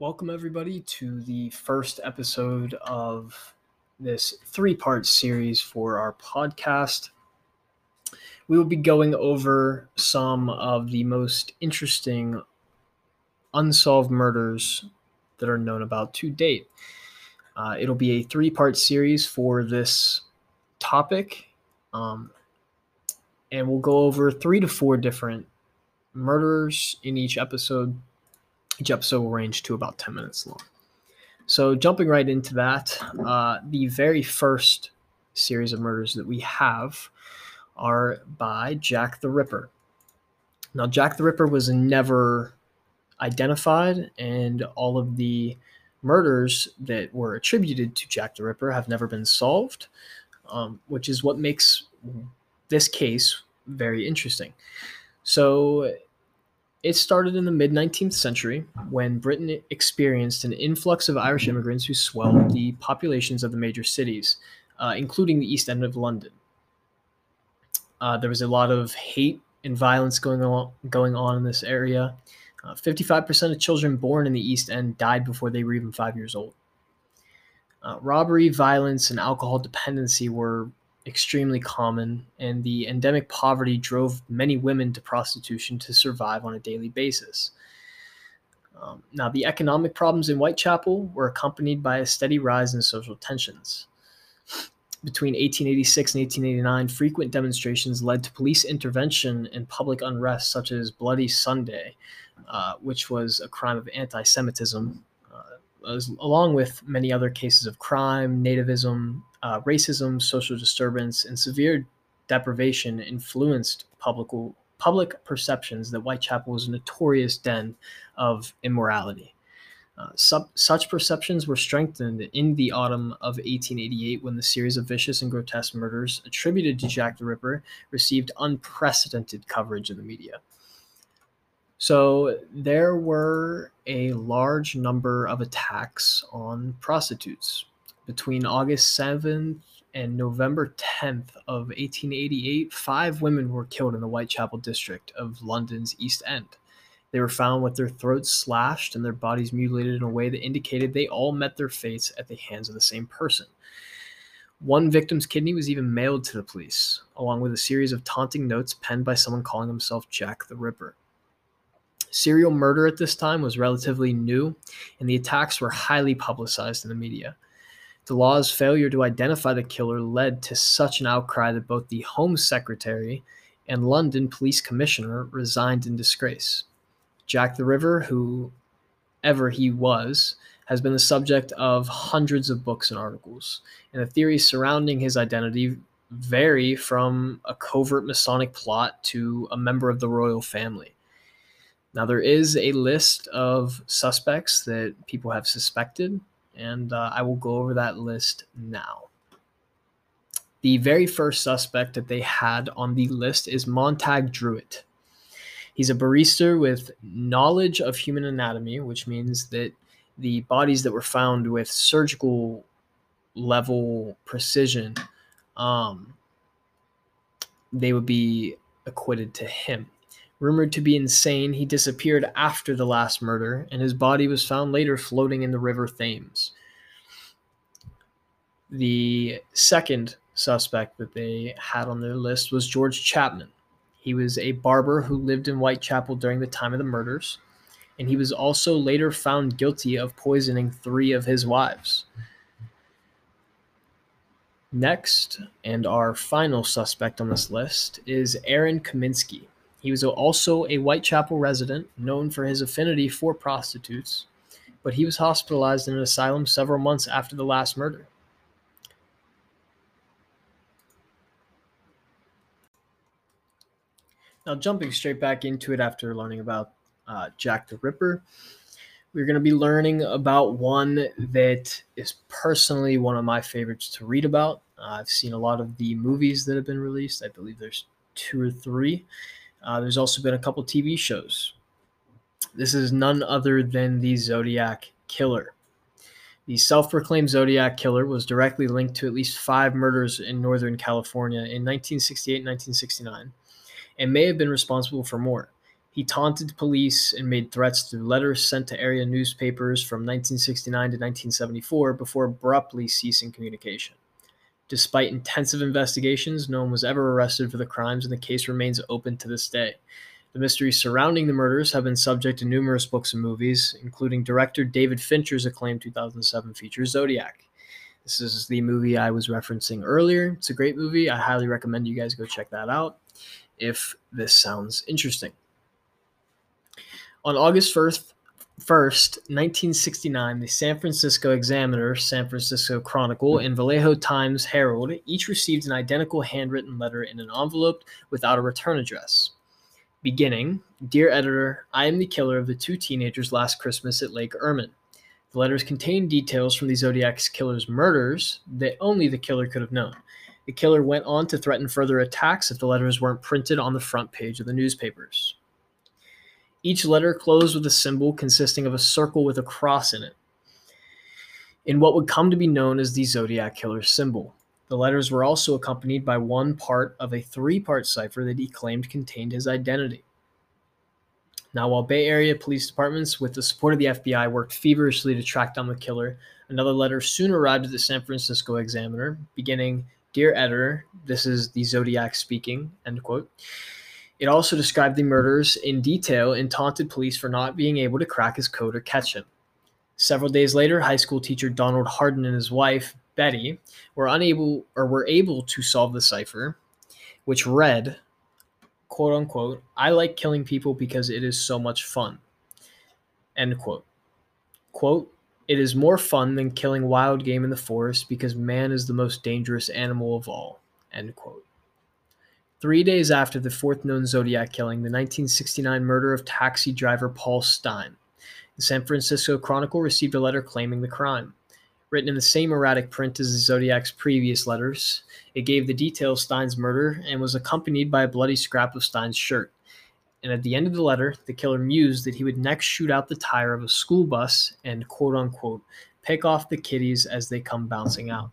Welcome, everybody, to the first episode of this three part series for our podcast. We will be going over some of the most interesting unsolved murders that are known about to date. Uh, it'll be a three part series for this topic, um, and we'll go over three to four different murders in each episode each episode will range to about 10 minutes long. So, jumping right into that, uh, the very first series of murders that we have are by Jack the Ripper. Now, Jack the Ripper was never identified, and all of the murders that were attributed to Jack the Ripper have never been solved, um, which is what makes this case very interesting. So, it started in the mid 19th century when Britain experienced an influx of Irish immigrants who swelled the populations of the major cities, uh, including the East End of London. Uh, there was a lot of hate and violence going on, going on in this area. Uh, 55% of children born in the East End died before they were even five years old. Uh, robbery, violence, and alcohol dependency were extremely common, and the endemic poverty drove many women to prostitution to survive on a daily basis. Um, now, the economic problems in Whitechapel were accompanied by a steady rise in social tensions. Between 1886 and 1889, frequent demonstrations led to police intervention and public unrest, such as Bloody Sunday, uh, which was a crime of anti Semitism, as, along with many other cases of crime, nativism, uh, racism, social disturbance, and severe deprivation influenced public, public perceptions that Whitechapel was a notorious den of immorality. Uh, sub, such perceptions were strengthened in the autumn of 1888 when the series of vicious and grotesque murders attributed to Jack the Ripper received unprecedented coverage in the media. So there were a large number of attacks on prostitutes, between August 7th and November 10th of 1888, five women were killed in the Whitechapel district of London's East End. They were found with their throats slashed and their bodies mutilated in a way that indicated they all met their fates at the hands of the same person. One victim's kidney was even mailed to the police, along with a series of taunting notes penned by someone calling himself Jack the Ripper. Serial murder at this time was relatively new, and the attacks were highly publicized in the media. The law's failure to identify the killer led to such an outcry that both the Home Secretary and London Police Commissioner resigned in disgrace. Jack the Ripper, whoever he was, has been the subject of hundreds of books and articles, and the theories surrounding his identity vary from a covert Masonic plot to a member of the royal family. Now, there is a list of suspects that people have suspected, and uh, I will go over that list now. The very first suspect that they had on the list is Montag Druitt. He's a barrister with knowledge of human anatomy, which means that the bodies that were found with surgical level precision, um, they would be acquitted to him. Rumored to be insane, he disappeared after the last murder, and his body was found later floating in the River Thames. The second suspect that they had on their list was George Chapman. He was a barber who lived in Whitechapel during the time of the murders, and he was also later found guilty of poisoning three of his wives. Next, and our final suspect on this list, is Aaron Kaminsky. He was also a Whitechapel resident, known for his affinity for prostitutes, but he was hospitalized in an asylum several months after the last murder. Now, jumping straight back into it after learning about uh, Jack the Ripper, we're going to be learning about one that is personally one of my favorites to read about. Uh, I've seen a lot of the movies that have been released. I believe there's two or three. Uh, there's also been a couple TV shows. This is none other than the Zodiac Killer. The self proclaimed Zodiac Killer was directly linked to at least five murders in Northern California in 1968 and 1969 and may have been responsible for more. He taunted police and made threats through letters sent to area newspapers from 1969 to 1974 before abruptly ceasing communication. Despite intensive investigations, no one was ever arrested for the crimes, and the case remains open to this day. The mysteries surrounding the murders have been subject to numerous books and movies, including director David Fincher's acclaimed 2007 feature Zodiac. This is the movie I was referencing earlier. It's a great movie. I highly recommend you guys go check that out if this sounds interesting. On August 1st, 1st, 1969, the San Francisco Examiner, San Francisco Chronicle, and Vallejo Times Herald each received an identical handwritten letter in an envelope without a return address. Beginning, Dear Editor, I am the killer of the two teenagers last Christmas at Lake Herman. The letters contain details from the Zodiac's killer's murders that only the killer could have known. The killer went on to threaten further attacks if the letters weren't printed on the front page of the newspapers. Each letter closed with a symbol consisting of a circle with a cross in it, in what would come to be known as the Zodiac Killer's symbol. The letters were also accompanied by one part of a three part cipher that he claimed contained his identity. Now, while Bay Area police departments, with the support of the FBI, worked feverishly to track down the killer, another letter soon arrived at the San Francisco Examiner, beginning Dear editor, this is the Zodiac speaking, end quote. It also described the murders in detail and taunted police for not being able to crack his code or catch him. Several days later, high school teacher Donald Harden and his wife, Betty, were unable or were able to solve the cipher, which read, quote unquote, I like killing people because it is so much fun. End quote. Quote, it is more fun than killing wild game in the forest because man is the most dangerous animal of all. End quote. Three days after the fourth known Zodiac killing, the 1969 murder of taxi driver Paul Stine, the San Francisco Chronicle received a letter claiming the crime. Written in the same erratic print as the Zodiac's previous letters, it gave the details of Stine's murder and was accompanied by a bloody scrap of Stine's shirt and at the end of the letter, the killer mused that he would next shoot out the tire of a school bus and quote unquote pick off the kiddies as they come bouncing out.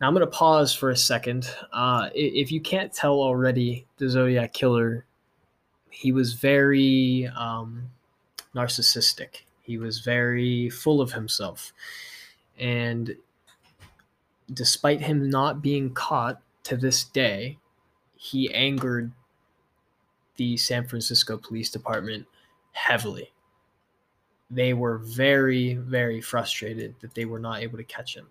Now I'm going to pause for a second. Uh, if you can't tell already, the Zodiac killer, he was very um, narcissistic. He was very full of himself, and despite him not being caught to this day, he angered the San Francisco Police Department heavily. They were very, very frustrated that they were not able to catch him.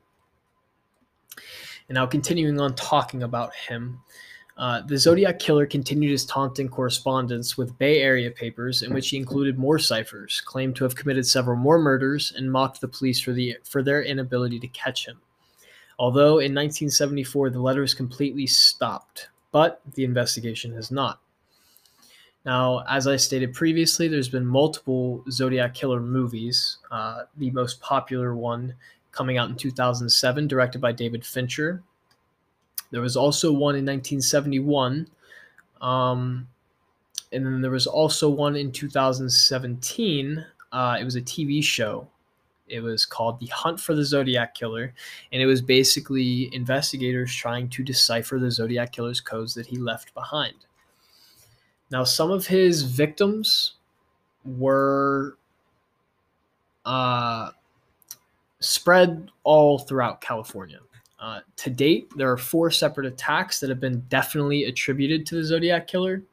And now, continuing on talking about him, uh, the Zodiac Killer continued his taunting correspondence with Bay Area papers, in which he included more ciphers, claimed to have committed several more murders, and mocked the police for, the, for their inability to catch him. Although in 1974 the letters completely stopped, but the investigation has not. Now, as I stated previously, there's been multiple Zodiac Killer movies. Uh, the most popular one coming out in 2007, directed by David Fincher. There was also one in 1971. Um, and then there was also one in 2017. Uh, it was a TV show. It was called The Hunt for the Zodiac Killer. And it was basically investigators trying to decipher the Zodiac Killer's codes that he left behind. Now, some of his victims were uh, spread all throughout California. Uh, to date, there are four separate attacks that have been definitely attributed to the Zodiac Killer.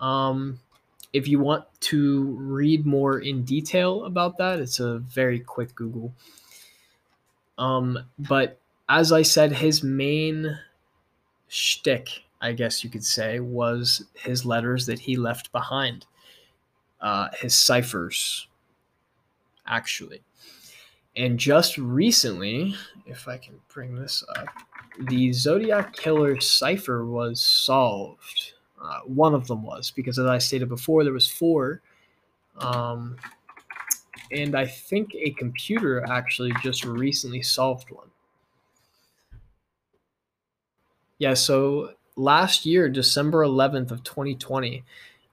Um, if you want to read more in detail about that, it's a very quick Google. Um, but as I said, his main shtick I guess you could say, was his letters that he left behind, uh, his ciphers, actually. And just recently, if I can bring this up, the Zodiac Killer cipher was solved. Uh, one of them was because, as I stated before, there was four, um, and I think a computer actually just recently solved one. Yeah, so last year, December 11th of 2020,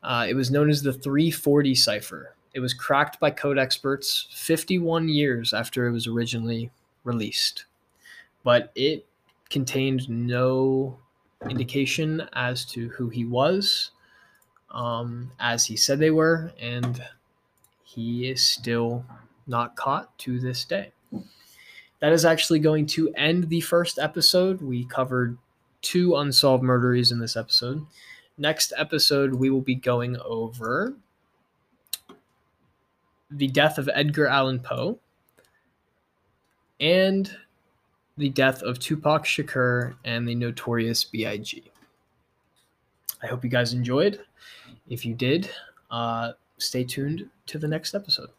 uh, it was known as the 340 cipher. It was cracked by code experts 51 years after it was originally released, but it contained no indication as to who he was um, as he said they were, and he is still not caught to this day. That is actually going to end the first episode. We covered two unsolved murderies in this episode. Next episode, we will be going over the death of Edgar Allan Poe and the death of Tupac Shakur and the notorious B.I.G. I hope you guys enjoyed. If you did, uh, stay tuned to the next episode.